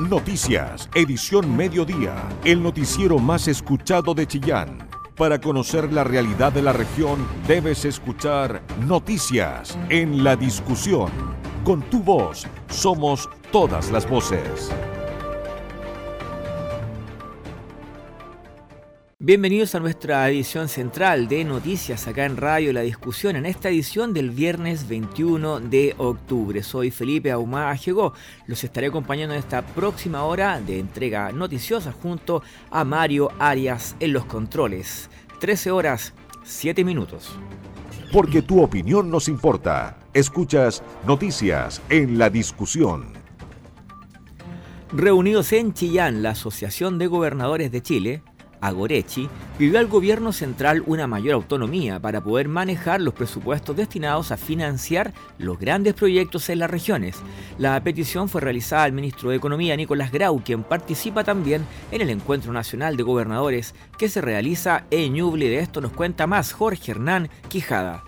Noticias, edición mediodía, el noticiero más escuchado de Chillán. Para conocer la realidad de la región, debes escuchar Noticias en la discusión. Con tu voz, somos todas las voces. Bienvenidos a nuestra edición central de noticias acá en Radio La Discusión, en esta edición del viernes 21 de octubre. Soy Felipe Ahumada Ajegó. Los estaré acompañando en esta próxima hora de entrega noticiosa junto a Mario Arias en los controles. 13 horas, 7 minutos. Porque tu opinión nos importa. Escuchas Noticias en La Discusión. Reunidos en Chillán, la Asociación de Gobernadores de Chile Agorechi, pidió al gobierno central una mayor autonomía para poder manejar los presupuestos destinados a financiar los grandes proyectos en las regiones. La petición fue realizada al ministro de Economía Nicolás Grau, quien participa también en el Encuentro Nacional de Gobernadores que se realiza en Ñuble. De esto nos cuenta más Jorge Hernán Quijada.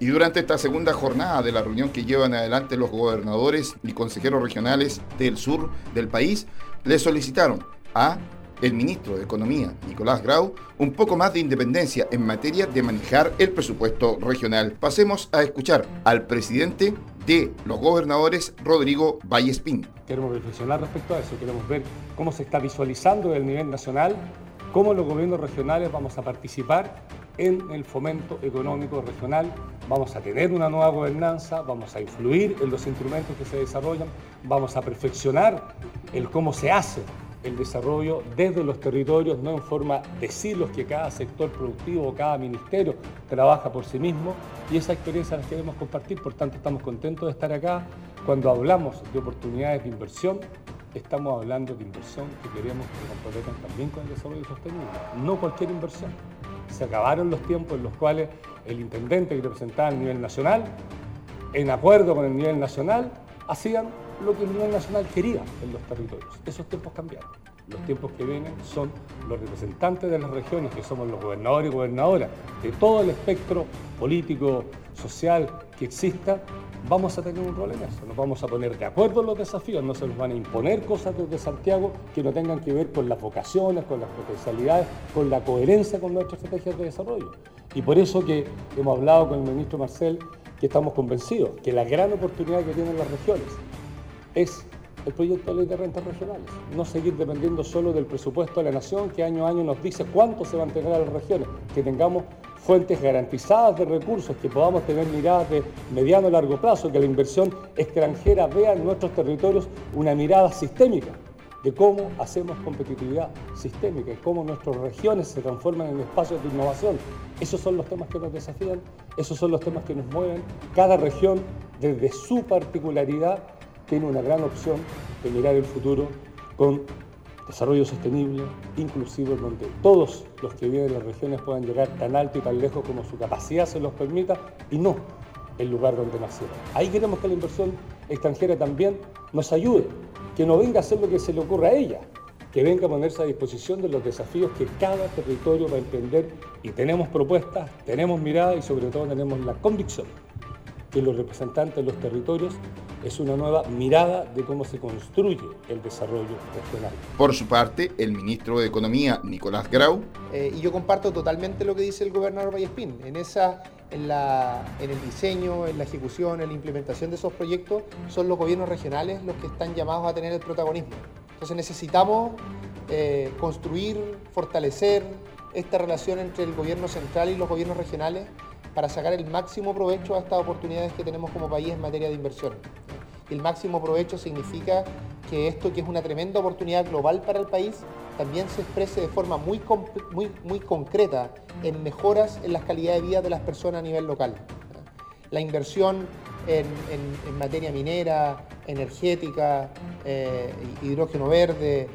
Y durante esta segunda jornada de la reunión que llevan adelante los gobernadores y consejeros regionales del sur del país, le solicitaron a el ministro de Economía, Nicolás Grau, un poco más de independencia en materia de manejar el presupuesto regional. Pasemos a escuchar al presidente de los gobernadores, Rodrigo Vallespín. Queremos reflexionar respecto a eso, queremos ver cómo se está visualizando el nivel nacional, cómo los gobiernos regionales vamos a participar en el fomento económico regional, vamos a tener una nueva gobernanza, vamos a influir en los instrumentos que se desarrollan, vamos a perfeccionar el cómo se hace el desarrollo desde los territorios, no en forma de silos que cada sector productivo o cada ministerio trabaja por sí mismo y esa experiencia la queremos compartir, por tanto estamos contentos de estar acá. Cuando hablamos de oportunidades de inversión, estamos hablando de inversión que queremos que se comprometen también con el desarrollo sostenible, no cualquier inversión. Se acabaron los tiempos en los cuales el intendente que representaba el nivel nacional, en acuerdo con el nivel nacional, hacían lo que el nivel nacional quería en los territorios. Esos tiempos cambiaron. Los tiempos que vienen son los representantes de las regiones, que somos los gobernadores y gobernadoras, de todo el espectro político, social que exista, vamos a tener un rol en eso. Nos vamos a poner de acuerdo en los desafíos, no se nos van a imponer cosas desde Santiago que no tengan que ver con las vocaciones, con las potencialidades, con la coherencia con nuestras estrategias de desarrollo. Y por eso que hemos hablado con el ministro Marcel que estamos convencidos que la gran oportunidad que tienen las regiones es el proyecto de ley de rentas regionales. No seguir dependiendo solo del presupuesto de la nación que año a año nos dice cuánto se va a entregar a las regiones, que tengamos fuentes garantizadas de recursos, que podamos tener miradas de mediano a largo plazo, que la inversión extranjera vea en nuestros territorios una mirada sistémica de cómo hacemos competitividad sistémica y cómo nuestras regiones se transforman en espacios de innovación. Esos son los temas que nos desafían, esos son los temas que nos mueven. Cada región, desde su particularidad, tiene una gran opción de mirar el futuro con desarrollo sostenible, inclusivo, donde todos los que viven en las regiones puedan llegar tan alto y tan lejos como su capacidad se los permita y no el lugar donde nacieron. Ahí queremos que la inversión extranjera también nos ayude, que no venga a hacer lo que se le ocurra a ella, que venga a ponerse a disposición de los desafíos que cada territorio va a emprender y tenemos propuestas, tenemos mirada y sobre todo tenemos la convicción que los representantes de los territorios es una nueva mirada de cómo se construye el desarrollo regional. Por su parte, el ministro de Economía, Nicolás Grau. Eh, y yo comparto totalmente lo que dice el gobernador Vallespín. En, esa, en, la, en el diseño, en la ejecución, en la implementación de esos proyectos, son los gobiernos regionales los que están llamados a tener el protagonismo. Entonces necesitamos eh, construir, fortalecer esta relación entre el gobierno central y los gobiernos regionales para sacar el máximo provecho a estas oportunidades que tenemos como país en materia de inversión. El máximo provecho significa que esto, que es una tremenda oportunidad global para el país, también se exprese de forma muy, muy, muy concreta en mejoras en las calidades de vida de las personas a nivel local. La inversión en, materia minera, energética, eh, hidrógeno verde,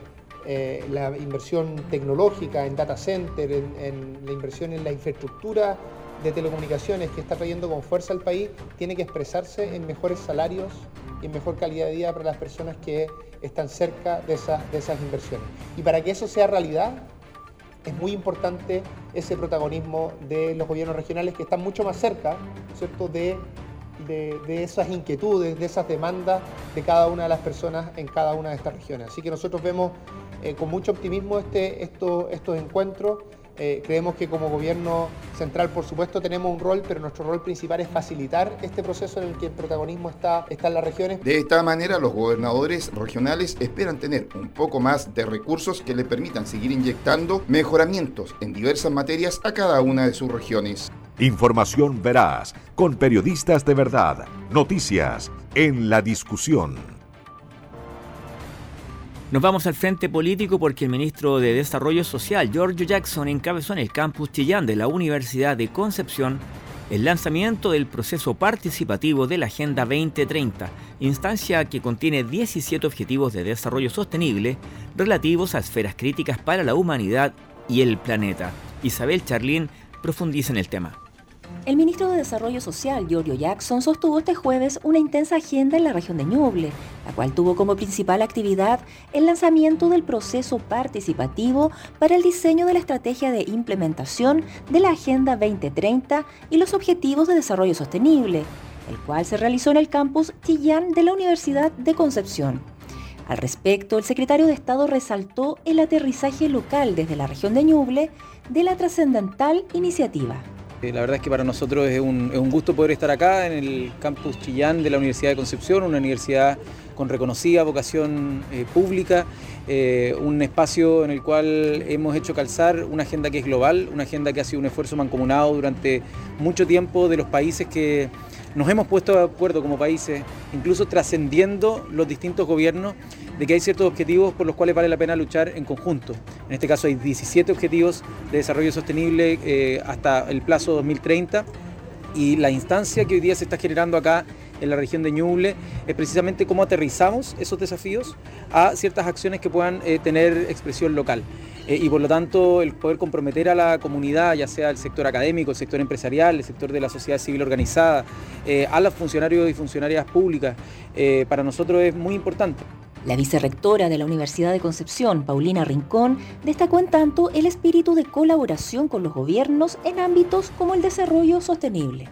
eh, la inversión tecnológica en data center, en, la inversión en la infraestructura de telecomunicaciones que está trayendo con fuerza al país tiene que expresarse en mejores salarios y en mejor calidad de vida para las personas que están cerca de, de esas inversiones. Y para que eso sea realidad, es muy importante ese protagonismo de los gobiernos regionales que están mucho más cerca ¿cierto? de de, esas inquietudes, de esas demandas de cada una de las personas en cada una de estas regiones. Así que nosotros vemos eh, con mucho optimismo este, estos encuentros. Eh, creemos que como gobierno central, por supuesto, tenemos un rol, pero nuestro rol principal es facilitar este proceso en el que el protagonismo está, está en las regiones. De esta manera, los gobernadores regionales esperan tener un poco más de recursos que le permitan seguir inyectando mejoramientos en diversas materias a cada una de sus regiones. Información veraz, con periodistas de verdad, noticias en la discusión. Nos vamos al frente político porque el ministro de Desarrollo Social, Giorgio Jackson, encabezó en el campus Chillán de la Universidad de Concepción el lanzamiento del proceso participativo de la Agenda 2030, instancia que contiene 17 objetivos de desarrollo sostenible relativos a esferas críticas para la humanidad y el planeta. Isabel Charlín profundiza en el tema. El ministro de Desarrollo Social, Giorgio Jackson, sostuvo este jueves una intensa agenda en la región de Ñuble, la cual tuvo como principal actividad el lanzamiento del proceso participativo para el diseño de la estrategia de implementación de la Agenda 2030 y los Objetivos de Desarrollo Sostenible, el cual se realizó en el campus Chillán de la Universidad de Concepción. Al respecto, el secretario de Estado resaltó el aterrizaje local desde la región de Ñuble de la trascendental iniciativa. Eh, la verdad es que para nosotros es un, gusto poder estar acá en el campus Chillán de la Universidad de Concepción, una universidad con reconocida vocación eh, pública, eh, un espacio en el cual hemos hecho calzar una agenda que es global, una agenda que ha sido un esfuerzo mancomunado durante mucho tiempo de los países que nos hemos puesto de acuerdo como países, incluso trascendiendo los distintos gobiernos, de que hay ciertos objetivos por los cuales vale la pena luchar en conjunto. En este caso hay 17 objetivos de desarrollo sostenible eh, hasta el plazo 2030 y la instancia que hoy día se está generando acá en la región de Ñuble es precisamente cómo aterrizamos esos desafíos a ciertas acciones que puedan eh, tener expresión local. Eh, y por lo tanto el poder comprometer a la comunidad, ya sea el sector académico, el sector empresarial, el sector de la sociedad civil organizada, a los funcionarios y funcionarias públicas, para nosotros es muy importante. La vicerrectora de la Universidad de Concepción, Paulina Rincón, destacó en tanto el espíritu de colaboración con los gobiernos en ámbitos como el desarrollo sostenible.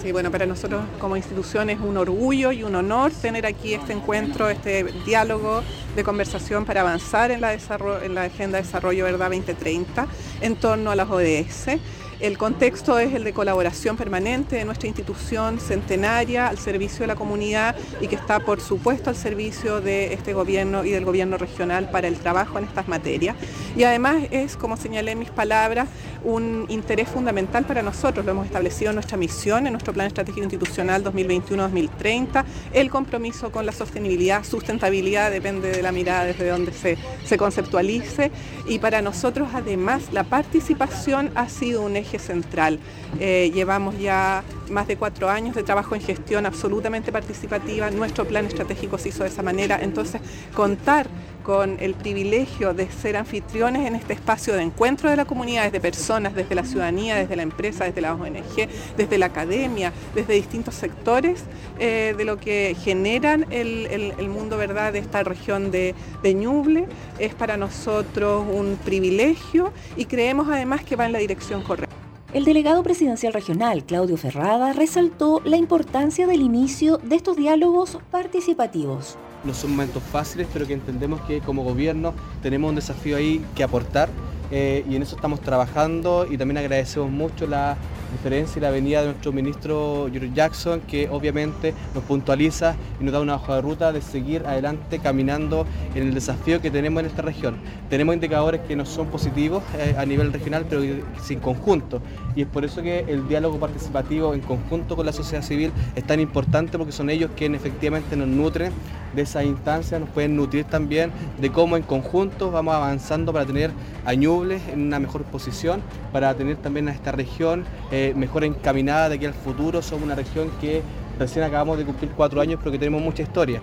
Sí, bueno, para nosotros como institución es un orgullo y un honor tener aquí este encuentro, este diálogo de conversación para avanzar en la, en la Agenda de Desarrollo Verdad 2030 en torno a las ODS el contexto es el de colaboración permanente de nuestra institución centenaria al servicio de la comunidad y que está, por supuesto, al servicio de este gobierno y del gobierno regional para el trabajo en estas materias. Y además es, como señalé en mis palabras, un interés fundamental para nosotros. Lo hemos establecido en nuestra misión, en nuestro Plan Estratégico Institucional 2021-2030, el compromiso con la sostenibilidad, sustentabilidad, depende de la mirada desde donde se, se conceptualice. Y para nosotros, además, la participación ha sido un eje central. Eh, llevamos ya más de cuatro años de trabajo en gestión absolutamente participativa, nuestro plan estratégico se hizo de esa manera, entonces contar con el privilegio de ser anfitriones en este espacio de encuentro de la comunidad, desde personas, desde la ciudadanía, desde la empresa, desde la ONG, desde la academia, desde distintos sectores eh, de lo que generan el, mundo verdad de esta región de, de Ñuble, es para nosotros un privilegio y creemos además que va en la dirección correcta. El delegado presidencial regional, Claudio Ferrada, resaltó la importancia del inicio de estos diálogos participativos. No son momentos fáciles, pero que entendemos que como gobierno tenemos un desafío ahí que aportar eh, y en eso estamos trabajando y también agradecemos mucho la diferencia y la venida de nuestro ministro George Jackson, que obviamente nos puntualiza y nos da una hoja de ruta de seguir adelante caminando en el desafío que tenemos en esta región. Tenemos indicadores que no son positivos eh, a nivel regional, pero sin conjunto. Y es por eso que el diálogo participativo en conjunto con la sociedad civil es tan importante, porque son ellos quienes efectivamente nos nutren de esa instancia, nos pueden nutrir también de cómo en conjunto vamos avanzando para tener a En una mejor posición, para tener también a esta región eh, mejor encaminada de aquí al futuro. Somos una región que recién acabamos de cumplir cuatro años, pero que tenemos mucha historia.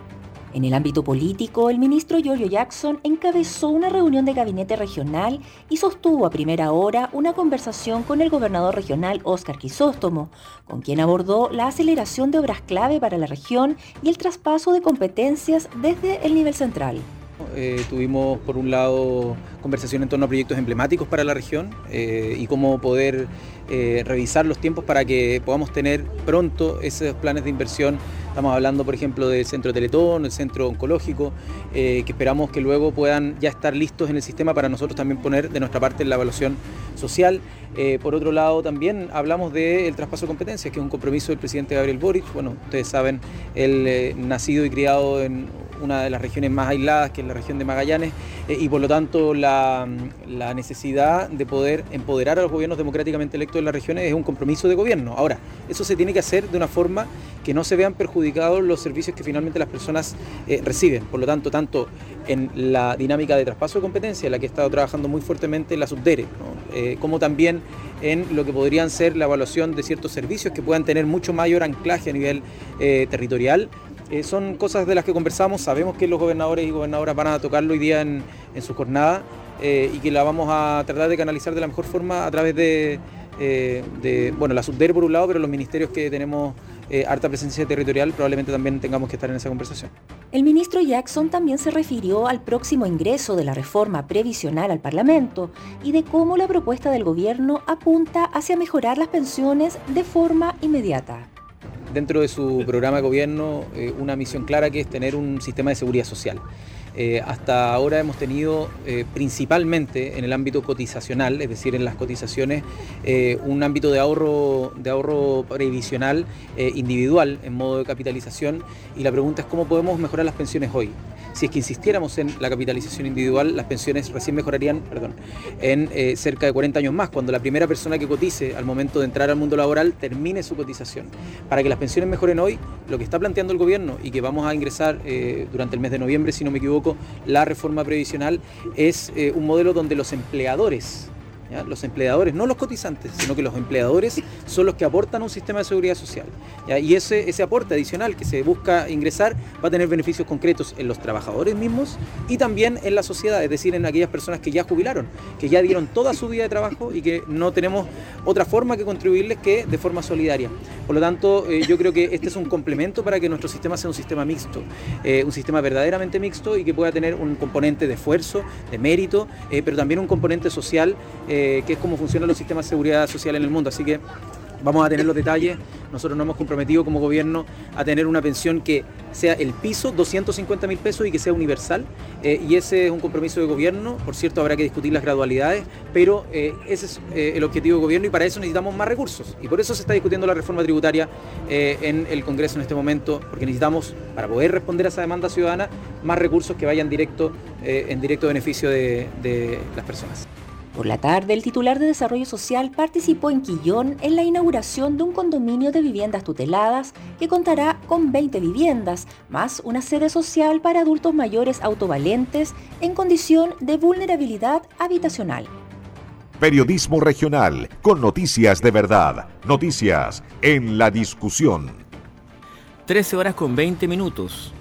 En el ámbito político, el ministro Giorgio Jackson encabezó una reunión de gabinete regional y sostuvo a primera hora una conversación con el gobernador regional Óscar Quisóstomo, con quien abordó la aceleración de obras clave para la región y el traspaso de competencias desde el nivel central. Eh, tuvimos por un lado conversación en torno a proyectos emblemáticos para la región eh, y cómo poder eh, revisar los tiempos para que podamos tener pronto esos planes de inversión. Estamos hablando, por ejemplo, del centro Teletón, el centro oncológico, que esperamos que luego puedan ya estar listos en el sistema para nosotros también poner de nuestra parte la evaluación social. por otro lado, también hablamos del traspaso de competencias, que es un compromiso del presidente Gabriel Boric. Bueno, ustedes saben, él nacido y criado en una de las regiones más aisladas, que es la región de Magallanes, eh, y por lo tanto la, necesidad de poder empoderar a los gobiernos democráticamente electos de las regiones es un compromiso de gobierno. Ahora, eso se tiene que hacer de una forma que no se vean perjudicados los servicios que finalmente las personas eh, reciben. Por lo tanto, tanto en la dinámica de traspaso de competencia, en la que he estado trabajando muy fuertemente la Subdere, eh, como también en lo que podrían ser la evaluación de ciertos servicios que puedan tener mucho mayor anclaje a nivel territorial eh, son cosas de las que conversamos, sabemos que los gobernadores y gobernadoras van a tocarlo hoy día en, su jornada eh, y que la vamos a tratar de canalizar de la mejor forma a través de, eh, bueno, la SUBDER por un lado, pero los ministerios que tenemos harta presencia territorial probablemente también tengamos que estar en esa conversación. El ministro Jackson también se refirió al próximo ingreso de la reforma previsional al Parlamento y de cómo la propuesta del gobierno apunta hacia mejorar las pensiones de forma inmediata dentro de su programa de gobierno eh, una misión clara que es tener un sistema de seguridad social. Eh, hasta ahora hemos tenido eh, principalmente en el ámbito cotizacional, es decir, en las cotizaciones, un ámbito de ahorro, de ahorro previsional individual en modo de capitalización y la pregunta es cómo podemos mejorar las pensiones hoy si es que insistiéramos en la capitalización individual, las pensiones recién mejorarían perdón, en eh, cerca de 40 años más, cuando la primera persona que cotice al momento de entrar al mundo laboral termine su cotización. Para que las pensiones mejoren hoy, lo que está planteando el gobierno y que vamos a ingresar eh, durante el mes de noviembre, si no me equivoco, la reforma previsional, es eh, un modelo donde los empleadores los empleadores, no los cotizantes, sino que los empleadores son los que aportan un sistema de seguridad social. Y ese, ese aporte adicional que se busca ingresar va a tener beneficios concretos en los trabajadores mismos y también en la sociedad, es decir, en aquellas personas que ya jubilaron, que ya dieron toda su vida de trabajo y que no tenemos otra forma que contribuirles que de forma solidaria. Por lo tanto, eh, yo creo que este es un complemento para que nuestro sistema sea un sistema mixto, eh, un sistema verdaderamente mixto y que pueda tener un componente de esfuerzo, de mérito, eh, pero también un componente social. Que es cómo funcionan los sistemas de seguridad social en el mundo. Así que vamos a tener los detalles. Nosotros nos hemos comprometido como gobierno a tener una pensión que sea el piso, 250 mil pesos y que sea universal. Eh, y ese es un compromiso de gobierno. Por cierto, habrá que discutir las gradualidades, pero eh, ese es el objetivo de gobierno y para eso necesitamos más recursos. Y por eso se está discutiendo la reforma tributaria en el Congreso en este momento, porque necesitamos, para poder responder a esa demanda ciudadana, más recursos que vayan directo, en directo beneficio de las personas. Por la tarde, el titular de Desarrollo Social participó en Quillón en la inauguración de un condominio de viviendas tuteladas que contará con 20 viviendas, más una sede social para adultos mayores autovalentes en condición de vulnerabilidad habitacional. Periodismo regional, con noticias de verdad, noticias en la discusión. 13 horas con 20 minutos.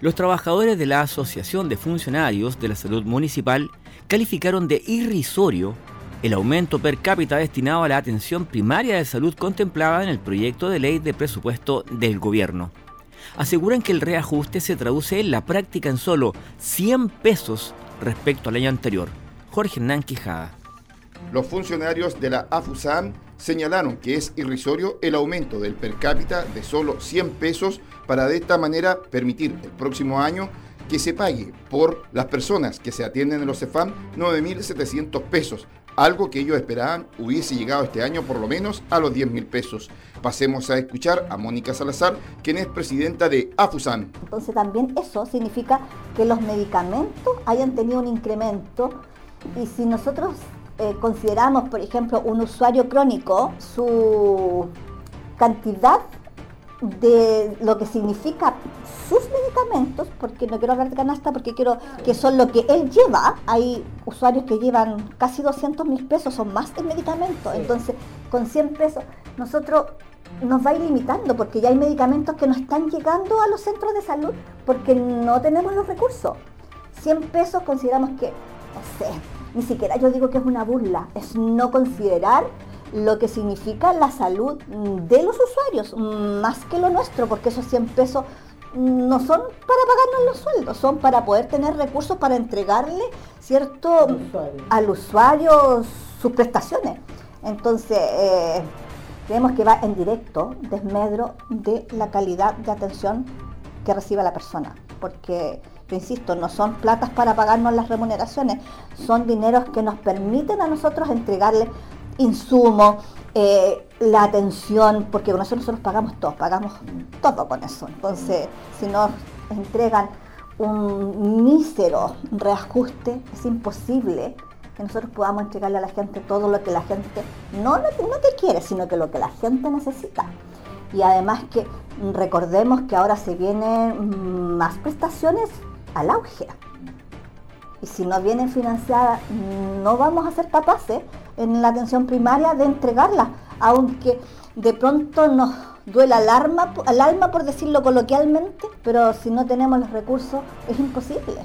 Los trabajadores de la Asociación de Funcionarios de la Salud Municipal calificaron de irrisorio el aumento per cápita destinado a la atención primaria de salud contemplada en el proyecto de ley de presupuesto del gobierno. Aseguran que el reajuste se traduce en la práctica en solo 100 pesos respecto al año anterior. Jorge Hernán Quijada. Los funcionarios de la AFUSAM señalaron que es irrisorio el aumento del per cápita de solo 100 pesos para de esta manera permitir el próximo año que se pague por las personas que se atienden en los CEFAM 9.700 pesos, algo que ellos esperaban hubiese llegado este año por lo menos a los 10.000 pesos. Pasemos a escuchar a Mónica Salazar, quien es presidenta de AFUSAN. Entonces también eso significa que los medicamentos hayan tenido un incremento y si nosotros eh, consideramos, por ejemplo, un usuario crónico, su cantidad de lo que significa sus medicamentos, porque no quiero hablar de canasta, porque quiero que son lo que él lleva. Hay usuarios que llevan casi 200 mil pesos o más de medicamentos. Entonces, con 100 pesos, nosotros nos va a ir limitando, porque ya hay medicamentos que no están llegando a los centros de salud porque no tenemos los recursos. 100 pesos consideramos que, no sé, ni siquiera yo digo que es una burla, es no considerar lo que significa la salud de los usuarios, más que lo nuestro, porque esos 100 pesos no son para pagarnos los sueldos, son para poder tener recursos para entregarle, ¿cierto?, al usuario, sus prestaciones. Entonces, eh, creemos que va en directo desmedro de la calidad de atención que recibe la persona, porque, yo insisto, no son platas para pagarnos las remuneraciones, son dineros que nos permiten a nosotros entregarle insumos, eh, la atención, porque con eso nosotros pagamos todo, pagamos todo con eso. Entonces, si nos entregan un mísero reajuste, es imposible que nosotros podamos entregarle a la gente todo lo que la gente no, no, no que quiere, sino que lo que la gente necesita. Y además que recordemos que ahora se vienen más prestaciones al auge. Y si no vienen financiadas, no vamos a ser capaces en la atención primaria de entregarla, aunque de pronto nos duele al alma, al alma por decirlo coloquialmente, pero si no tenemos los recursos es imposible.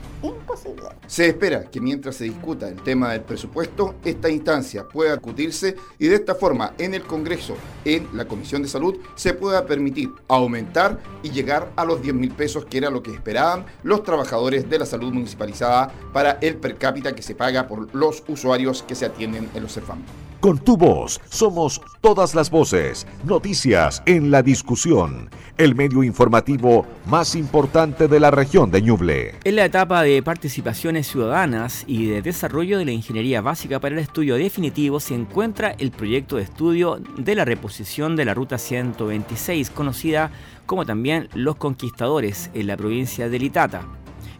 Se espera que mientras se discuta el tema del presupuesto, esta instancia pueda acudirse y de esta forma en el Congreso, en la Comisión de Salud, se pueda permitir aumentar y llegar a los 10 mil pesos, que era lo que esperaban los trabajadores de la salud municipalizada para el per cápita que se paga por los usuarios que se atienden en los CEFAM. Con tu voz somos todas las voces, noticias en la discusión, el medio informativo más importante de la región de Ñuble. En la etapa de participaciones ciudadanas y de desarrollo de la ingeniería básica para el estudio definitivo se encuentra el proyecto de estudio de la reposición de la Ruta 126, conocida como también Los Conquistadores en la provincia de Litata.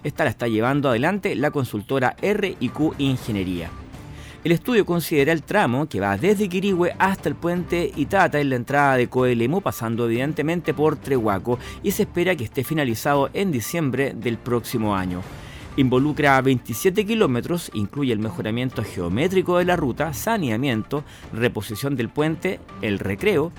Esta la está llevando adelante la consultora RIQ Ingeniería. El estudio considera el tramo que va desde Quirigüe hasta el puente Itata en la entrada de Coelemu, pasando evidentemente por Trehuaco, y se espera que esté finalizado en diciembre del próximo año. Involucra 27 kilómetros, incluye el mejoramiento geométrico de la ruta, saneamiento, reposición del puente, el recreo,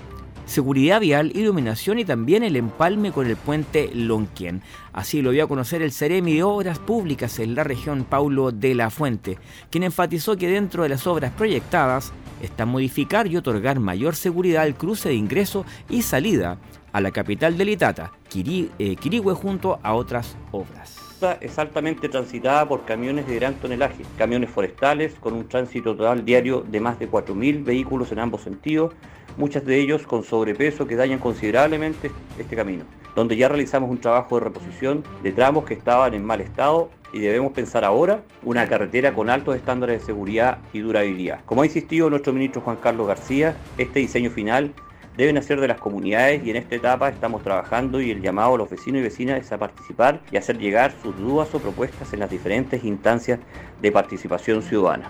seguridad vial, iluminación y también el empalme con el puente Lonquien. Así lo dio a conocer el Ceremi de Obras Públicas en la región Paulo de la Fuente, quien enfatizó que dentro de las obras proyectadas está modificar y otorgar mayor seguridad al cruce de ingreso y salida a la capital del Itata, eh, Quirigüe, junto a otras obras es altamente transitada por camiones de gran tonelaje, camiones forestales con un tránsito total diario de más de 4.000 vehículos en ambos sentidos, muchos de ellos con sobrepeso que dañan considerablemente este camino, donde ya realizamos un trabajo de reposición de tramos que estaban en mal estado y debemos pensar ahora una carretera con altos estándares de seguridad y durabilidad. Como ha insistido nuestro ministro Juan Carlos García, este diseño final deben hacer de las comunidades y en esta etapa estamos trabajando y el llamado a los vecinos y vecinas es a participar y hacer llegar sus dudas o propuestas en las diferentes instancias de participación ciudadana.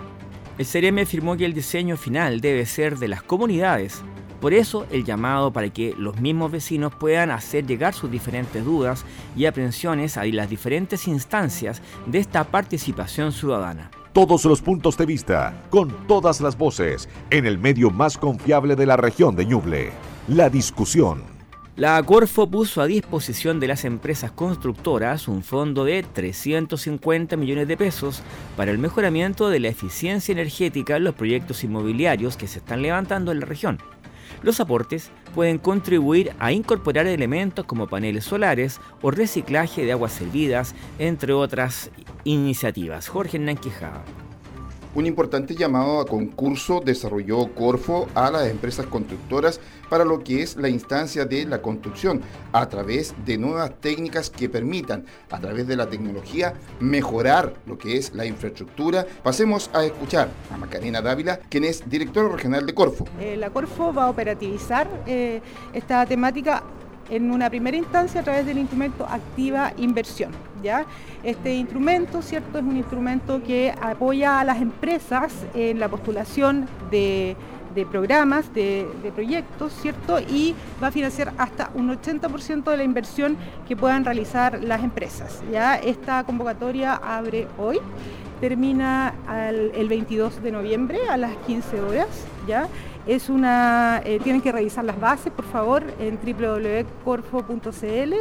El CRM afirmó que el diseño final debe ser de las comunidades. Por eso el llamado para que los mismos vecinos puedan hacer llegar sus diferentes dudas y aprensiones a las diferentes instancias de esta participación ciudadana. Todos los puntos de vista, con todas las voces, en el medio más confiable de la región de Ñuble. La discusión. La Corfo puso a disposición de las empresas constructoras un fondo de 350 millones de pesos para el mejoramiento de la eficiencia energética en los proyectos inmobiliarios que se están levantando en la región. Los aportes pueden contribuir a incorporar elementos como paneles solares o reciclaje de aguas servidas, entre otras iniciativas. Jorge Hernán un importante llamado a concurso desarrolló Corfo a las empresas constructoras para lo que es la instancia de la construcción, a través de nuevas técnicas que permitan, a través de la tecnología, mejorar lo que es la infraestructura. Pasemos a escuchar a Macarena Dávila, quien es directora regional de Corfo. Eh, la Corfo va a operativizar eh, esta temática en una primera instancia a través del instrumento Activa Inversión. ¿ya? Este instrumento ¿cierto? es un instrumento que apoya a las empresas en la postulación de, programas, de, proyectos, ¿cierto? Y va a financiar hasta un 80% de la inversión que puedan realizar las empresas. ¿ya? Esta convocatoria abre hoy, termina el 22 de noviembre a las 15 horas, ¿ya? Es una, eh, tienen que revisar las bases, por favor, en www.corfo.cl,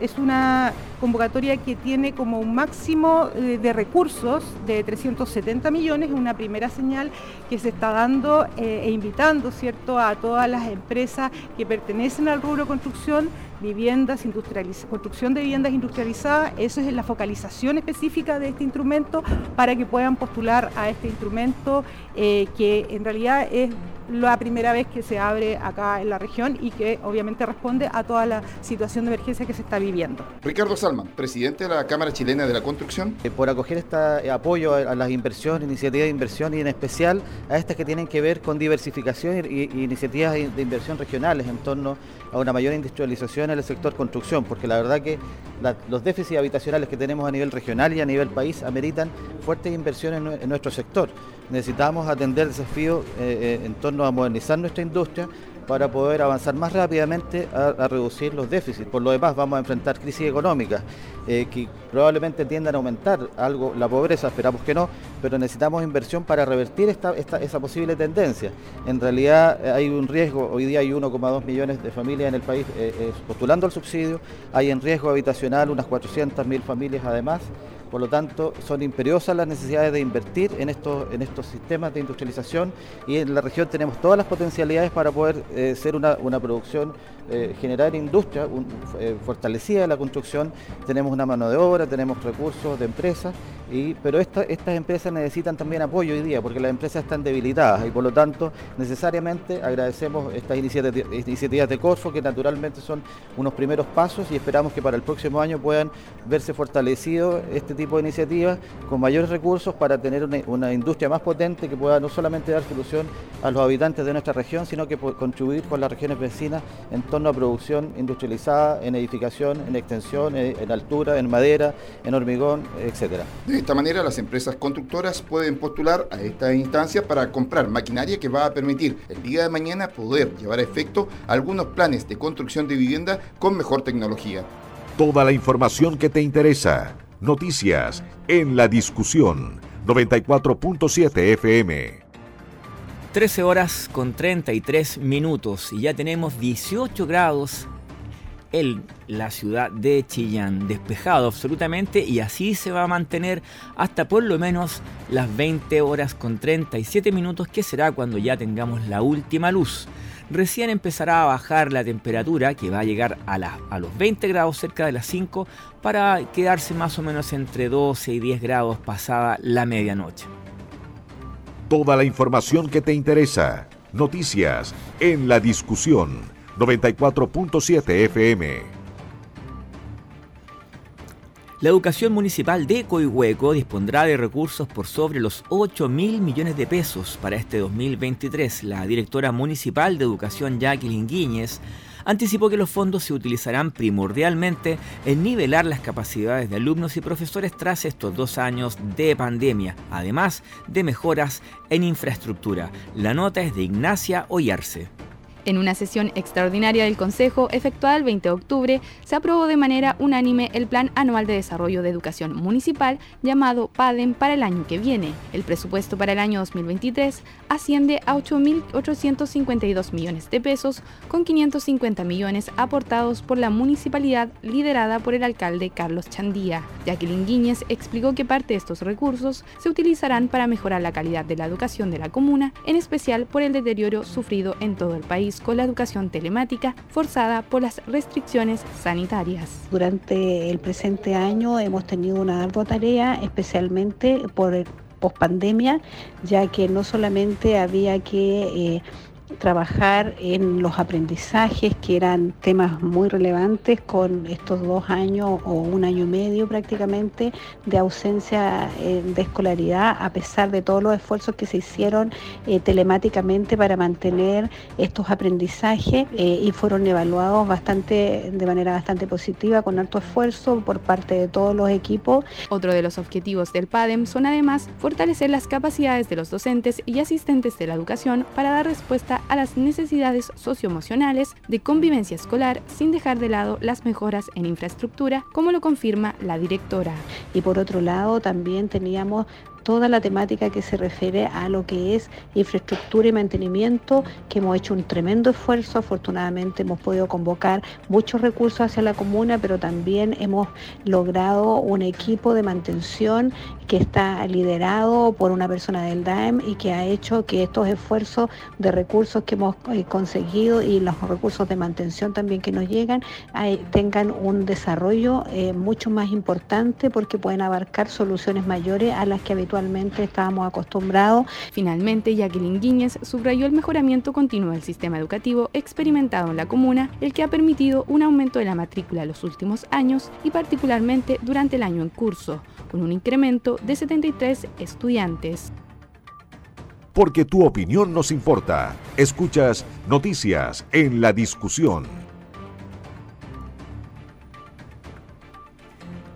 es, una convocatoria que tiene como un máximo eh, de recursos de 370 millones, una primera señal que se está dando eh, e invitando, ¿cierto?, a todas las empresas que pertenecen al rubro construcción viviendas industrializadas, construcción de viviendas industrializadas, eso es la focalización específica de este instrumento para que puedan postular a este instrumento eh, que en realidad es la primera vez que se abre acá en la región y que obviamente responde a toda la situación de emergencia que se está viviendo. Ricardo Salman, presidente de la Cámara Chilena de la Construcción. Eh, por acoger este apoyo a las inversiones, iniciativas de inversión y en especial a estas que tienen que ver con diversificación y, iniciativas de inversión regionales en torno a una mayor industrialización en el sector construcción, porque la verdad que los déficits habitacionales que tenemos a nivel regional y a nivel país ameritan fuertes inversiones en, nuestro sector. Necesitamos atender desafíos eh, en torno a modernizar nuestra industria para poder avanzar más rápidamente a, reducir los déficits. Por lo demás, vamos a enfrentar crisis económicas eh, que probablemente tiendan a aumentar algo la pobreza, esperamos que no, pero necesitamos inversión para revertir esta, esa posible tendencia. En realidad eh, hay un riesgo, hoy día hay 1,2 millones de familias en el país eh, postulando al subsidio, hay en riesgo habitacional unas 400.000 familias además. Por lo tanto, son imperiosas las necesidades de invertir en estos, en estos sistemas de industrialización y en la región tenemos todas las potencialidades para poder ser una, producción, eh, generar industria eh, fortalecida la construcción. Tenemos una mano de obra, tenemos recursos de empresas, y, pero estas empresas necesitan también apoyo hoy día porque las empresas están debilitadas y por lo tanto necesariamente agradecemos estas iniciativas de Corfo que naturalmente son unos primeros pasos y esperamos que para el próximo año puedan verse fortalecidos este tipo tipo de iniciativas con mayores recursos para tener una, industria más potente que pueda no solamente dar solución a los habitantes de nuestra región, sino que contribuir con las regiones vecinas en torno a producción industrializada, en edificación, en extensión, en altura, en madera, en hormigón, etcétera. De esta manera, las empresas constructoras pueden postular a esta instancia para comprar maquinaria que va a permitir el día de mañana poder llevar a efecto algunos planes de construcción de vivienda con mejor tecnología. Toda la información que te interesa Noticias en la discusión 94.7 FM. 13 horas con 33 minutos y ya tenemos 18 grados en la ciudad de Chillán, despejado absolutamente y así se va a mantener hasta por lo menos las 20 horas con 37 minutos que será cuando ya tengamos la última luz recién empezará a bajar la temperatura que va a llegar a, a los 20 grados cerca de las 5 para quedarse más o menos entre 12 y 10 grados pasada la medianoche. Toda la información que te interesa. Noticias en la discusión 94.7 FM. La educación municipal de Coihueco dispondrá de recursos por sobre los 8 mil millones de pesos para este 2023. La directora municipal de educación Jacqueline Guíñez anticipó que los fondos se utilizarán primordialmente en nivelar las capacidades de alumnos y profesores tras estos dos años de pandemia, además de mejoras en infraestructura. La nota es de Ignacia Ollarse. En una sesión extraordinaria del Consejo, efectuada el 20 de octubre, se aprobó de manera unánime el Plan Anual de Desarrollo de Educación Municipal llamado PADEM para el año que viene. El presupuesto para el año 2023 asciende a 8.852 millones de pesos, con 550 millones aportados por la municipalidad liderada por el alcalde Carlos Chandía. Jacqueline Guíñez explicó que parte de estos recursos se utilizarán para mejorar la calidad de la educación de la comuna, en especial por el deterioro sufrido en todo el país con la educación telemática forzada por las restricciones sanitarias. Durante el presente año hemos tenido una ardua tarea, especialmente por pospandemia, ya que no solamente había que eh, trabajar en los aprendizajes, que eran temas muy relevantes con estos dos años o un año y medio prácticamente de ausencia eh, de escolaridad, a pesar de todos los esfuerzos que se hicieron eh, telemáticamente para mantener estos aprendizajes eh, y fueron evaluados bastante, de manera bastante positiva, con alto esfuerzo por parte de todos los equipos. Otro de los objetivos del PADEM son además fortalecer las capacidades de los docentes y asistentes de la educación para dar respuesta a las necesidades socioemocionales de convivencia escolar sin dejar de lado las mejoras en infraestructura, como lo confirma la directora. Y por otro lado, también teníamos toda la temática que se refiere a lo que es infraestructura y mantenimiento, que hemos hecho un tremendo esfuerzo. Afortunadamente hemos podido convocar muchos recursos hacia la comuna, pero también hemos logrado un equipo de mantención que está liderado por una persona del DAEM y que ha hecho que estos esfuerzos de recursos que hemos eh, conseguido y los recursos de mantención también que nos llegan tengan un desarrollo eh, mucho más importante porque pueden abarcar soluciones mayores a las que habitualmente estábamos acostumbrados. Finalmente, Jacqueline Guíñez subrayó el mejoramiento continuo del sistema educativo experimentado en la comuna, el que ha permitido un aumento de la matrícula en los últimos años y particularmente durante el año en curso, con un incremento de 73 estudiantes. Porque tu opinión nos importa. Escuchas Noticias en la Discusión.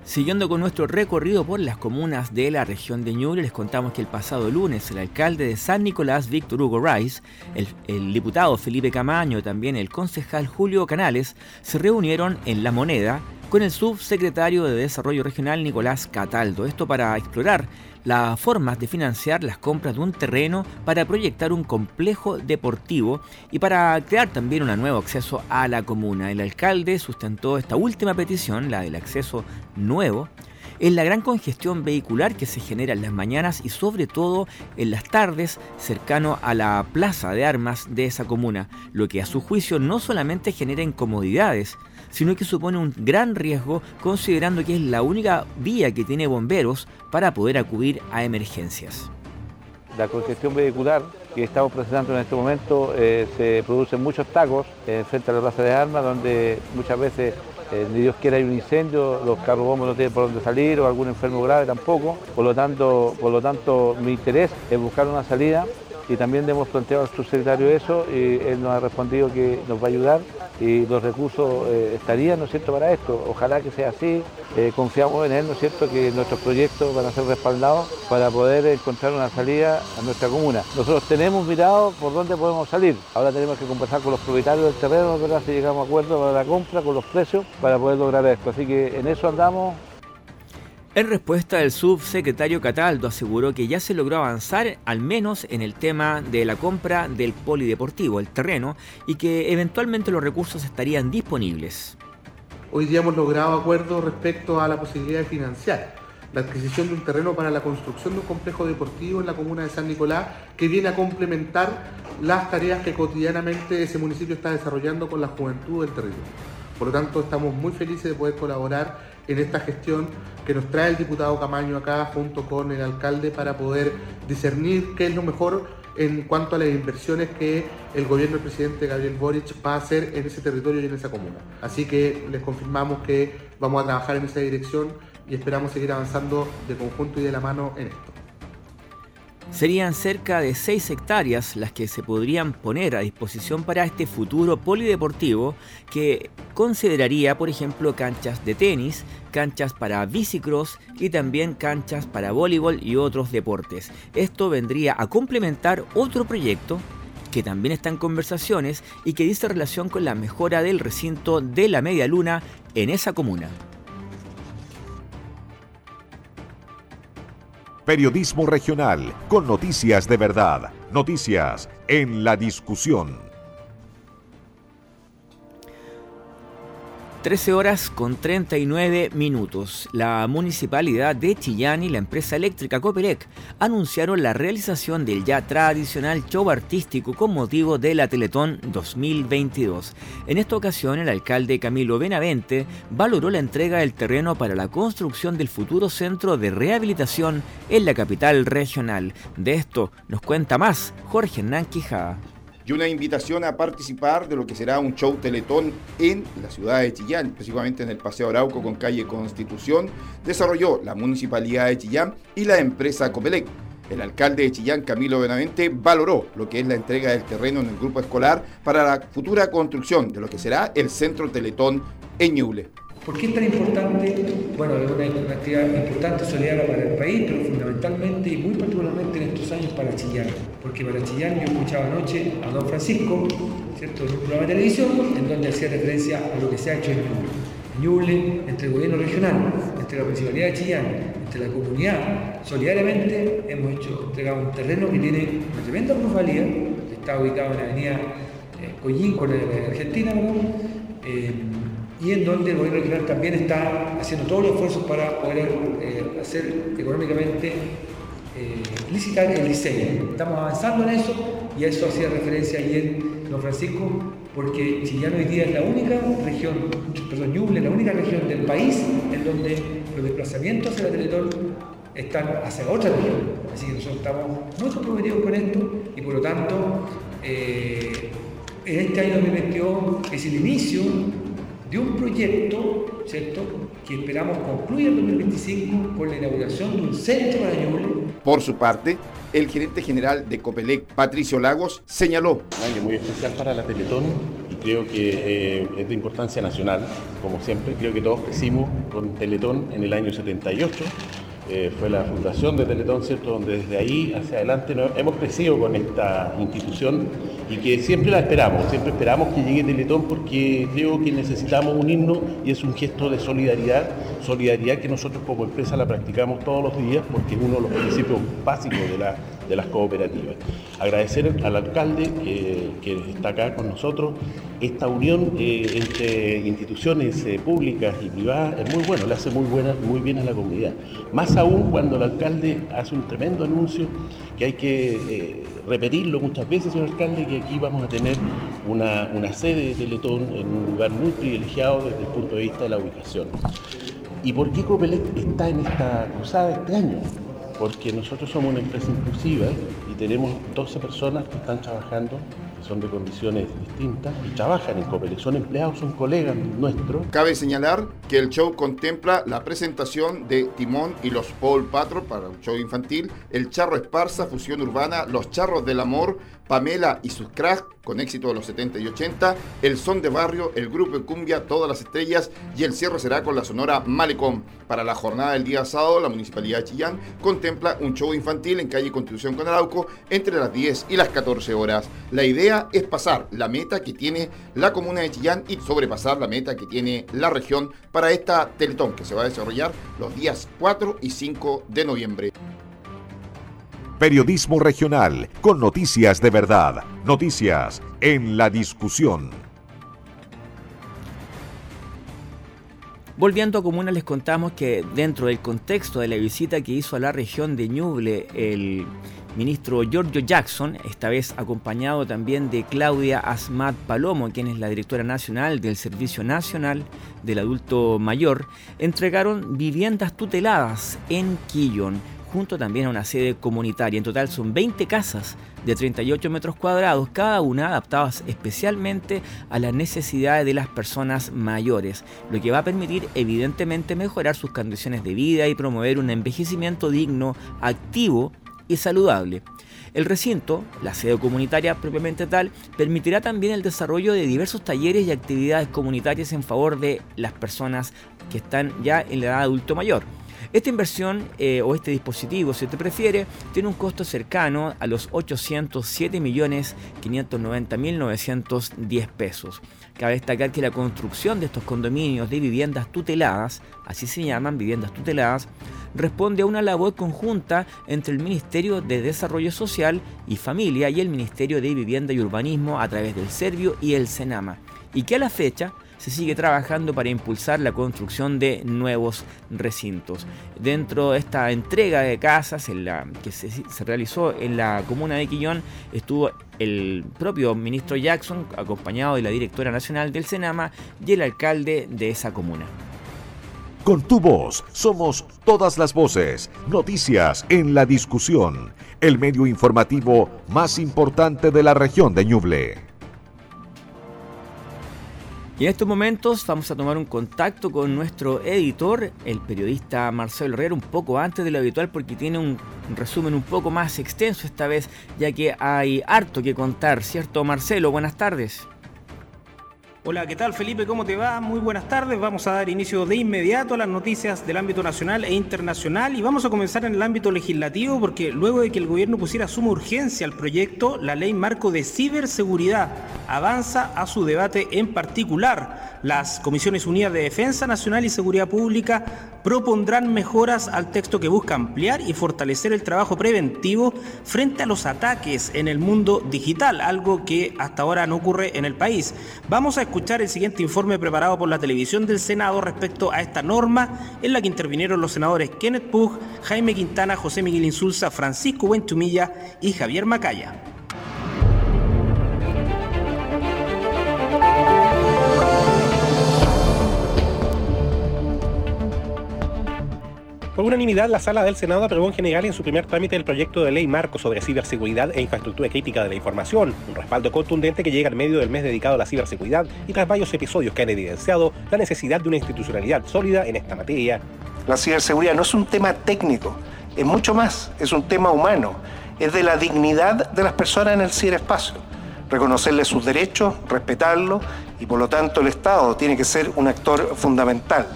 Siguiendo con nuestro recorrido por las comunas de la región de Ñuble, les contamos que el pasado lunes el alcalde de San Nicolás, Víctor Hugo Rice, el, el, diputado Felipe Camaño, también el concejal Julio Canales, se reunieron en La Moneda con el subsecretario de Desarrollo Regional Nicolás Cataldo. Esto para explorar las formas de financiar las compras de un terreno para proyectar un complejo deportivo y para crear también un nuevo acceso a la comuna. El alcalde sustentó esta última petición, la del acceso nuevo, en la gran congestión vehicular que se genera en las mañanas y sobre todo en las tardes cercano a la plaza de armas de esa comuna, lo que a su juicio no solamente genera incomodidades, sino que supone un gran riesgo considerando que es la única vía que tiene bomberos para poder acudir a emergencias. La congestión vehicular que estamos presentando en este momento eh, se producen muchos tacos eh, frente a la plaza de armas donde muchas veces eh, ni Dios quiera hay un incendio, los carros bombos no tienen por dónde salir o algún enfermo grave tampoco. Por lo tanto, por lo tanto mi interés es buscar una salida y también hemos planteado al subsecretario eso y él nos ha respondido que nos va a ayudar y los recursos eh, estarían, ¿no es cierto?, para esto. Ojalá que sea así, eh, confiamos en él, ¿no es cierto?, que nuestros proyectos van a ser respaldados para poder encontrar una salida a nuestra comuna. Nosotros tenemos mirado por dónde podemos salir, ahora tenemos que conversar con los propietarios del terreno, ¿verdad?, si llegamos a acuerdo para la compra, con los precios, para poder lograr esto. Así que en eso andamos en respuesta, el subsecretario Cataldo aseguró que ya se logró avanzar al menos en el tema de la compra del polideportivo, el terreno, y que eventualmente los recursos estarían disponibles. Hoy día hemos logrado acuerdos respecto a la posibilidad de financiar la adquisición de un terreno para la construcción de un complejo deportivo en la comuna de San Nicolás que viene a complementar las tareas que cotidianamente ese municipio está desarrollando con la juventud del territorio. Por lo tanto, estamos muy felices de poder colaborar en esta gestión que nos trae el diputado Camaño acá junto con el alcalde para poder discernir qué es lo mejor en cuanto a las inversiones que el gobierno del presidente Gabriel Boric va a hacer en ese territorio y en esa comuna. Así que les confirmamos que vamos a trabajar en esa dirección y esperamos seguir avanzando de conjunto y de la mano en esto. Serían cerca de 6 hectáreas las que se podrían poner a disposición para este futuro polideportivo que consideraría, por ejemplo, canchas de tenis, canchas para bicicross y también canchas para voleibol y otros deportes. Esto vendría a complementar otro proyecto que también está en conversaciones y que dice relación con la mejora del recinto de la media luna en esa comuna. Periodismo regional con noticias de verdad. Noticias en la discusión. 13 horas con 39 minutos. La municipalidad de Chillán y la empresa eléctrica Copelec anunciaron la realización del ya tradicional show artístico con motivo de la Teletón 2022. En esta ocasión, el alcalde Camilo Benavente valoró la entrega del terreno para la construcción del futuro centro de rehabilitación en la capital regional. De esto nos cuenta más Jorge Hernán Quijada y una invitación a participar de lo que será un show teletón en la ciudad de Chillán, específicamente en el Paseo Arauco con calle Constitución, desarrolló la Municipalidad de Chillán y la empresa Copelec. El alcalde de Chillán, Camilo Benavente, valoró lo que es la entrega del terreno en el grupo escolar para la futura construcción de lo que será el Centro Teletón en Ñuble. ¿Por qué es tan importante? Bueno, es una, actividad importante, solidaria para el país, pero fundamentalmente y muy particularmente en estos años para Chillán. Porque para Chillán yo escuchaba anoche a don Francisco, ¿cierto? en un programa de televisión, en donde hacía referencia a lo que se ha hecho en Ñuble. Ñuble, entre el gobierno regional, entre la municipalidad de Chillán, entre la comunidad, solidariamente hemos hecho, entregado un terreno que tiene una tremenda plusvalía, está ubicado en la avenida eh, Collín con la Argentina, eh, y en donde el gobierno regional también está haciendo todos los esfuerzos para poder eh, hacer económicamente licitar el diseño. Estamos avanzando en eso y a eso hacía referencia ayer don Francisco, porque Chillán hoy día es la única región, perdón, Ñuble, la única región del país en donde los desplazamientos hacia la Teletón están hacia otra región. Así que nosotros estamos muy comprometidos con esto y por lo tanto eh, en este año 2022 es el inicio de un proyecto, ¿cierto?, que esperamos concluya en 2025 con la inauguración de un centro para Ñuble. Por su parte, el gerente general de Copelec, Patricio Lagos, señaló. Un año muy especial para la Teletón y creo que eh, es de importancia nacional, como siempre. Creo que todos crecimos con Teletón en el año 78 eh, fue la fundación de Teletón, ¿cierto? Donde desde ahí hacia adelante hemos crecido con esta institución y que siempre la esperamos, siempre esperamos que llegue Teletón porque creo que necesitamos unirnos y es un gesto de solidaridad, solidaridad que nosotros como empresa la practicamos todos los días porque es uno de los principios básicos de la de las cooperativas. Agradecer al alcalde que, está acá con nosotros. Esta unión eh, entre instituciones eh, públicas y privadas es muy bueno, le hace muy, buena, muy bien a la comunidad. Más aún cuando el alcalde hace un tremendo anuncio que hay que eh, repetirlo muchas veces, señor alcalde, que aquí vamos a tener una, una sede de Teletón en un lugar muy privilegiado desde el punto de vista de la ubicación. ¿Y por qué Copelec está en esta cruzada este año? Porque nosotros somos una empresa inclusiva y tenemos 12 personas que están trabajando, que son de condiciones distintas y trabajan en Copelec, son empleados, son colegas nuestros. Cabe señalar que el show contempla la presentación de Timón y los Paul Patrol para un show infantil, el Charro Esparza, Fusión Urbana, Los Charros del Amor, Pamela y sus cracks con éxito de los 70 y 80, El Son de Barrio, el Grupo Cumbia, Todas las Estrellas y el cierre será con la Sonora Malecón. Para la jornada del día sábado, la Municipalidad de Chillán contempla un show infantil en calle Constitución con Arauco entre las 10 y las 14 horas. La idea es pasar la meta que tiene la comuna de Chillán y sobrepasar la meta que tiene la región para esta Teletón que se va a desarrollar los días 4 y 5 de noviembre. Periodismo regional con noticias de verdad. Noticias en la discusión. Volviendo a Comuna les contamos que dentro del contexto de la visita que hizo a la región de Ñuble el ministro Giorgio Jackson, esta vez acompañado también de Claudia Asmat Palomo, quien es la directora nacional del Servicio Nacional del Adulto Mayor, entregaron viviendas tuteladas en Quillón junto también a una sede comunitaria. En total son 20 casas de 38 metros cuadrados, cada una adaptadas especialmente a las necesidades de las personas mayores, lo que va a permitir evidentemente mejorar sus condiciones de vida y promover un envejecimiento digno, activo y saludable. El recinto, la sede comunitaria propiamente tal, permitirá también el desarrollo de diversos talleres y actividades comunitarias en favor de las personas que están ya en la edad adulto mayor. Esta inversión eh, o este dispositivo, si te prefiere, tiene un costo cercano a los 807.590.910 pesos. Cabe destacar que la construcción de estos condominios de viviendas tuteladas, así se llaman viviendas tuteladas, responde a una labor conjunta entre el Ministerio de Desarrollo Social y Familia y el Ministerio de Vivienda y Urbanismo a través del Servio y el Senama, y que a la fecha se sigue trabajando para impulsar la construcción de nuevos recintos. Dentro de esta entrega de casas en la, que se, realizó en la comuna de Quillón estuvo el propio ministro Jackson, acompañado de la directora nacional del Senama y el alcalde de esa comuna. Con tu voz somos todas las voces, noticias en la discusión, el medio informativo más importante de la región de Ñuble. Y en estos momentos vamos a tomar un contacto con nuestro editor, el periodista Marcelo Herrera, un poco antes de lo habitual porque tiene un resumen un poco más extenso esta vez, ya que hay harto que contar, ¿cierto Marcelo? Buenas tardes. Hola, ¿qué tal Felipe? ¿Cómo te va? Muy buenas tardes. Vamos a dar inicio de inmediato a las noticias del ámbito nacional e internacional y vamos a comenzar en el ámbito legislativo porque luego de que el gobierno pusiera suma urgencia al proyecto, la ley marco de ciberseguridad avanza a su debate en particular. Las Comisiones Unidas de Defensa Nacional y Seguridad Pública propondrán mejoras al texto que busca ampliar y fortalecer el trabajo preventivo frente a los ataques en el mundo digital, algo que hasta ahora no ocurre en el país. Vamos a escuchar el siguiente informe preparado por la televisión del Senado respecto a esta norma en la que intervinieron los senadores Kenneth Pug, Jaime Quintana, José Miguel Insulza, Francisco Buentumilla y Javier Macaya. Por unanimidad, la Sala del Senado aprobó en general en su primer trámite el proyecto de ley marco sobre ciberseguridad e infraestructura crítica de la información, un respaldo contundente que llega al medio del mes dedicado a la ciberseguridad y tras varios episodios que han evidenciado la necesidad de una institucionalidad sólida en esta materia. La ciberseguridad no es un tema técnico, es mucho más, es un tema humano, es de la dignidad de las personas en el ciberespacio, reconocerles sus derechos, respetarlos y por lo tanto el Estado tiene que ser un actor fundamental.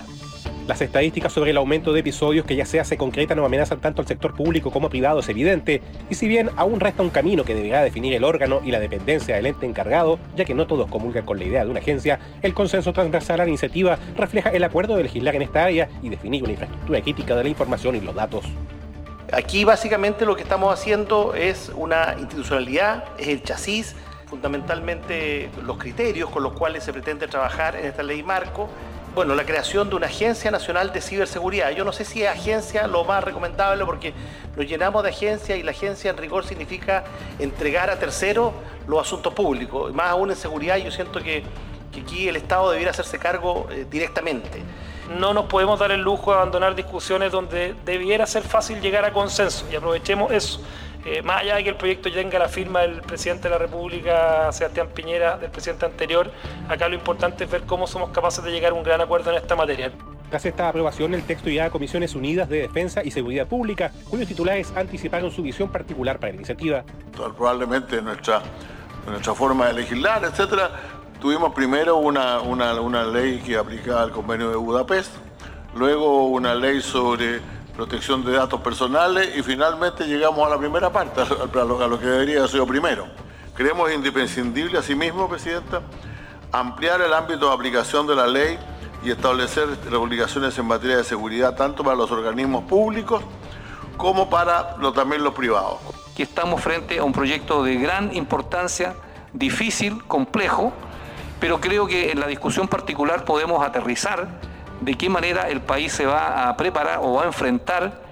Las estadísticas sobre el aumento de episodios que ya sea se concretan o amenazan tanto al sector público como privado es evidente, y si bien aún resta un camino que deberá definir el órgano y la dependencia del ente encargado, ya que no todos comulgan con la idea de una agencia, el consenso transversal a la iniciativa refleja el acuerdo de legislar en esta área y definir una infraestructura crítica de la información y los datos. Aquí básicamente lo que estamos haciendo es una institucionalidad, es el chasis, fundamentalmente los criterios con los cuales se pretende trabajar en esta ley marco bueno, la creación de una Agencia Nacional de Ciberseguridad. Yo no sé si es agencia lo más recomendable porque nos llenamos de agencia y la agencia en rigor significa entregar a terceros los asuntos públicos. Más aún en seguridad yo siento que, aquí el Estado debiera hacerse cargo eh, directamente. No nos podemos dar el lujo de abandonar discusiones donde debiera ser fácil llegar a consenso y aprovechemos eso. Eh, más allá de que el proyecto tenga la firma del presidente de la República, Sebastián Piñera, del presidente anterior, acá lo importante es ver cómo somos capaces de llegar a un gran acuerdo en esta materia. Tras esta aprobación, el texto irá a Comisiones Unidas de Defensa y Seguridad Pública, cuyos titulares anticiparon su visión particular para la iniciativa. Probablemente nuestra, nuestra forma de legislar, etcétera, tuvimos primero una, una, una ley que aplicaba el convenio de Budapest, luego una ley sobre protección de datos personales y finalmente llegamos a la primera parte, a lo, que debería haber sido primero. Creemos imprescindible, asimismo, Presidenta, ampliar el ámbito de aplicación de la ley y establecer obligaciones en materia de seguridad tanto para los organismos públicos como para también los privados. Que estamos frente a un proyecto de gran importancia, difícil, complejo, pero creo que en la discusión particular podemos aterrizar de qué manera el país se va a preparar o va a enfrentar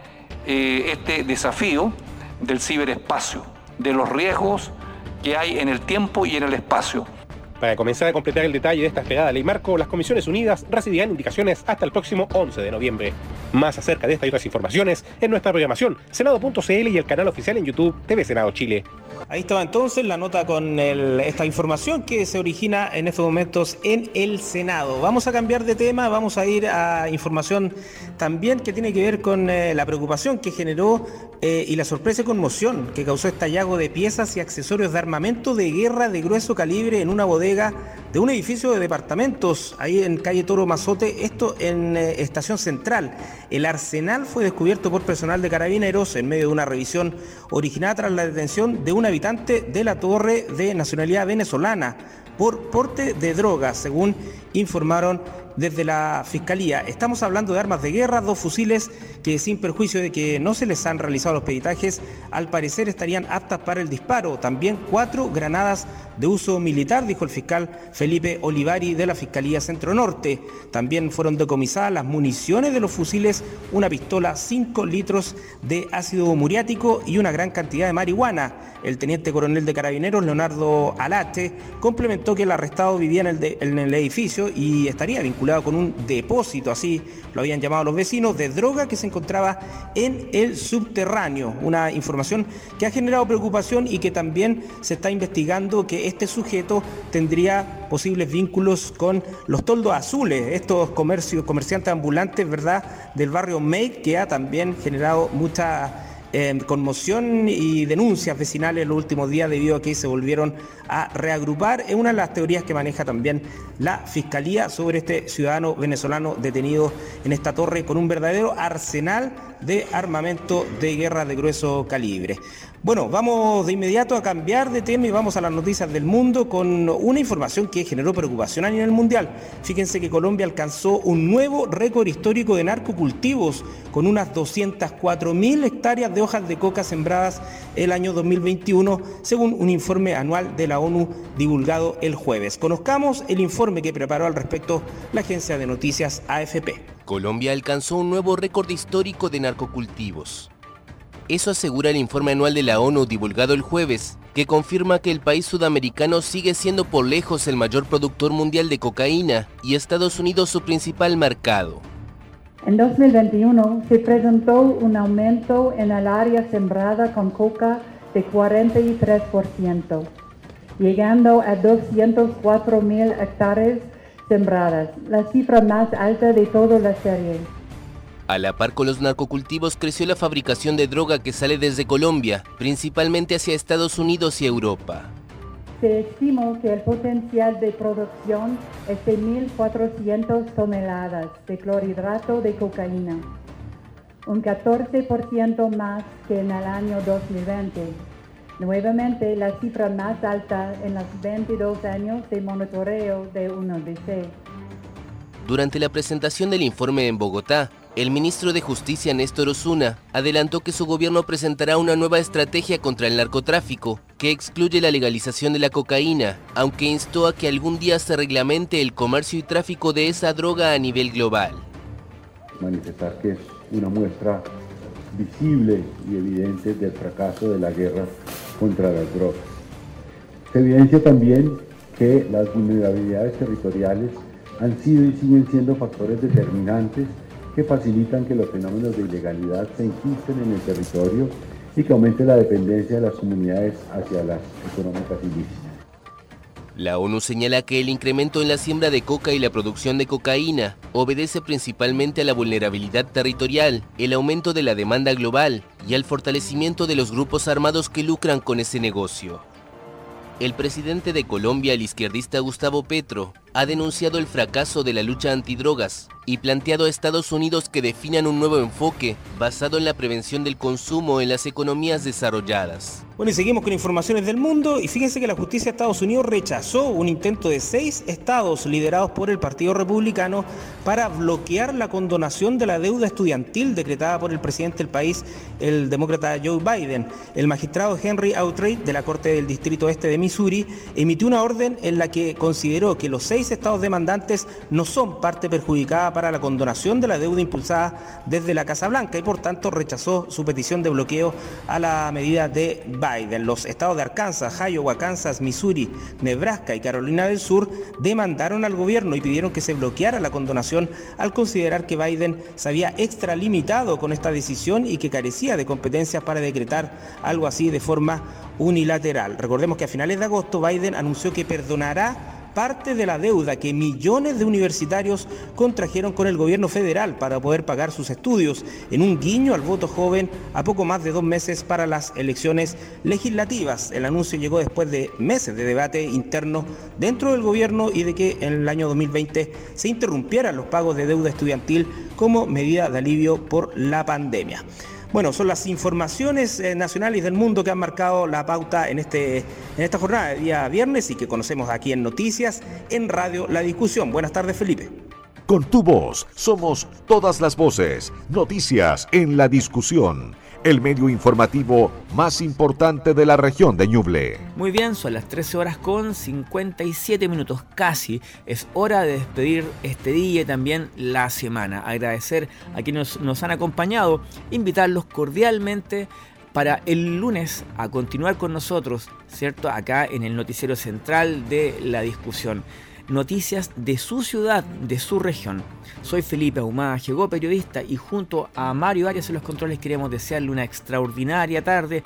eh, este desafío del ciberespacio, de los riesgos que hay en el tiempo y en el espacio. Para comenzar a completar el detalle de esta esperada ley marco, las Comisiones Unidas recibirán indicaciones hasta el próximo 11 de noviembre. Más acerca de esta y otras informaciones en nuestra programación, senado.cl y el canal oficial en YouTube TV Senado Chile. Ahí estaba entonces la nota con esta información que se origina en estos momentos en el Senado. Vamos a cambiar de tema, vamos a ir a información también que tiene que ver con eh, la preocupación que generó eh, y la sorpresa y conmoción que causó este hallazgo de piezas y accesorios de armamento de guerra de grueso calibre en una bodega de un edificio de departamentos ahí en calle Toro Mazote, esto en eh, Estación Central. El arsenal fue descubierto por personal de carabineros en medio de una revisión originada tras la detención de un habitante de la torre de nacionalidad venezolana por porte de drogas, según informaron desde la Fiscalía. Estamos hablando de armas de guerra, dos fusiles que sin perjuicio de que no se les han realizado los peritajes, al parecer estarían aptas para el disparo. También cuatro granadas de uso militar, dijo el fiscal Felipe Olivari de la Fiscalía Centro Norte. También fueron decomisadas las municiones de los fusiles, una pistola, cinco litros de ácido muriático y una gran cantidad de marihuana. El teniente coronel de carabineros, Leonardo Alate, complementó que el arrestado vivía en el, en el edificio y estaría vinculado con un depósito, así lo habían llamado los vecinos, de droga que se encontraba en el subterráneo. Una información que ha generado preocupación y que también se está investigando que este sujeto tendría posibles vínculos con los toldos azules, estos comercios, comerciantes ambulantes, ¿verdad?, del barrio May, que ha también generado mucha eh, conmoción y denuncias vecinales en los últimos días debido a que se volvieron a reagrupar. Es una de las teorías que maneja también la Fiscalía sobre este ciudadano venezolano detenido en esta torre con un verdadero arsenal de armamento de guerra de grueso calibre. Bueno, vamos de inmediato a cambiar de tema y vamos a las noticias del mundo con una información que generó preocupación a nivel mundial. Fíjense que Colombia alcanzó un nuevo récord histórico de narcocultivos con unas 204 mil hectáreas de hojas de coca sembradas el año 2021, según un informe anual de la ONU divulgado el jueves. Conozcamos el informe que preparó al respecto la agencia de noticias AFP. Colombia alcanzó un nuevo récord histórico de narcocultivos. Eso asegura el informe anual de la ONU divulgado el jueves, que confirma que el país sudamericano sigue siendo por lejos el mayor productor mundial de cocaína y Estados Unidos su principal mercado. En 2021 se presentó un aumento en el área sembrada con coca de 43%, llegando a 204 mil hectáreas sembradas, la cifra más alta de toda la serie. A la par con los narcocultivos creció la fabricación de droga que sale desde Colombia, principalmente hacia Estados Unidos y Europa. Se estimó que el potencial de producción es de 1.400 toneladas de clorhidrato de cocaína, un 14% más que en el año 2020. Nuevamente la cifra más alta en los 22 años de monitoreo de UNODC. Durante la presentación del informe en Bogotá, el ministro de Justicia Néstor Osuna adelantó que su gobierno presentará una nueva estrategia contra el narcotráfico que excluye la legalización de la cocaína, aunque instó a que algún día se reglamente el comercio y tráfico de esa droga a nivel global. Manifestar que es una muestra visible y evidente del fracaso de la guerra contra las drogas. Se evidencia también que las vulnerabilidades territoriales han sido y siguen siendo factores determinantes que facilitan que los fenómenos de ilegalidad se enquisten en el territorio y que aumente la dependencia de las comunidades hacia las económicas ilícitas. La ONU señala que el incremento en la siembra de coca y la producción de cocaína obedece principalmente a la vulnerabilidad territorial, el aumento de la demanda global y al fortalecimiento de los grupos armados que lucran con ese negocio. El presidente de Colombia, el izquierdista Gustavo Petro, ha denunciado el fracaso de la lucha antidrogas y planteado a Estados Unidos que definan un nuevo enfoque basado en la prevención del consumo en las economías desarrolladas. Bueno, y seguimos con informaciones del mundo y fíjense que la justicia de Estados Unidos rechazó un intento de seis estados liderados por el Partido Republicano para bloquear la condonación de la deuda estudiantil decretada por el presidente del país, el demócrata Joe Biden. El magistrado Henry Outright de la Corte del Distrito Este de Missouri emitió una orden en la que consideró que los seis estados demandantes no son parte perjudicada para la condonación de la deuda impulsada desde la Casa Blanca y por tanto rechazó su petición de bloqueo a la medida de. Biden. Los estados de Arkansas, Iowa, Kansas, Missouri, Nebraska y Carolina del Sur demandaron al gobierno y pidieron que se bloqueara la condonación al considerar que Biden se había extralimitado con esta decisión y que carecía de competencias para decretar algo así de forma unilateral. Recordemos que a finales de agosto Biden anunció que perdonará parte de la deuda que millones de universitarios contrajeron con el gobierno federal para poder pagar sus estudios, en un guiño al voto joven a poco más de dos meses para las elecciones legislativas. El anuncio llegó después de meses de debate interno dentro del gobierno y de que en el año 2020 se interrumpieran los pagos de deuda estudiantil como medida de alivio por la pandemia. Bueno, son las informaciones eh, nacionales del mundo que han marcado la pauta en, este, en esta jornada de día viernes y que conocemos aquí en Noticias, en Radio La Discusión. Buenas tardes, Felipe. Con tu voz somos todas las voces. Noticias en la discusión el medio informativo más importante de la región de Ñuble. Muy bien, son las 13 horas con 57 minutos casi. Es hora de despedir este día y también la semana. Agradecer a quienes nos han acompañado, invitarlos cordialmente para el lunes a continuar con nosotros, ¿cierto? Acá en el noticiero central de la discusión noticias de su ciudad, de su región. Soy Felipe Ahumada, llegó periodista y junto a Mario Arias en los controles queremos desearle una extraordinaria tarde.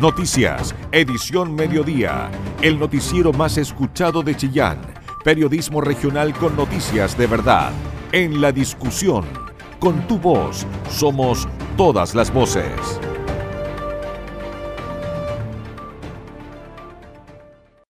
Noticias, edición mediodía, el noticiero más escuchado de Chillán, periodismo regional con noticias de verdad, en la discusión Con tu voz somos todas las voces.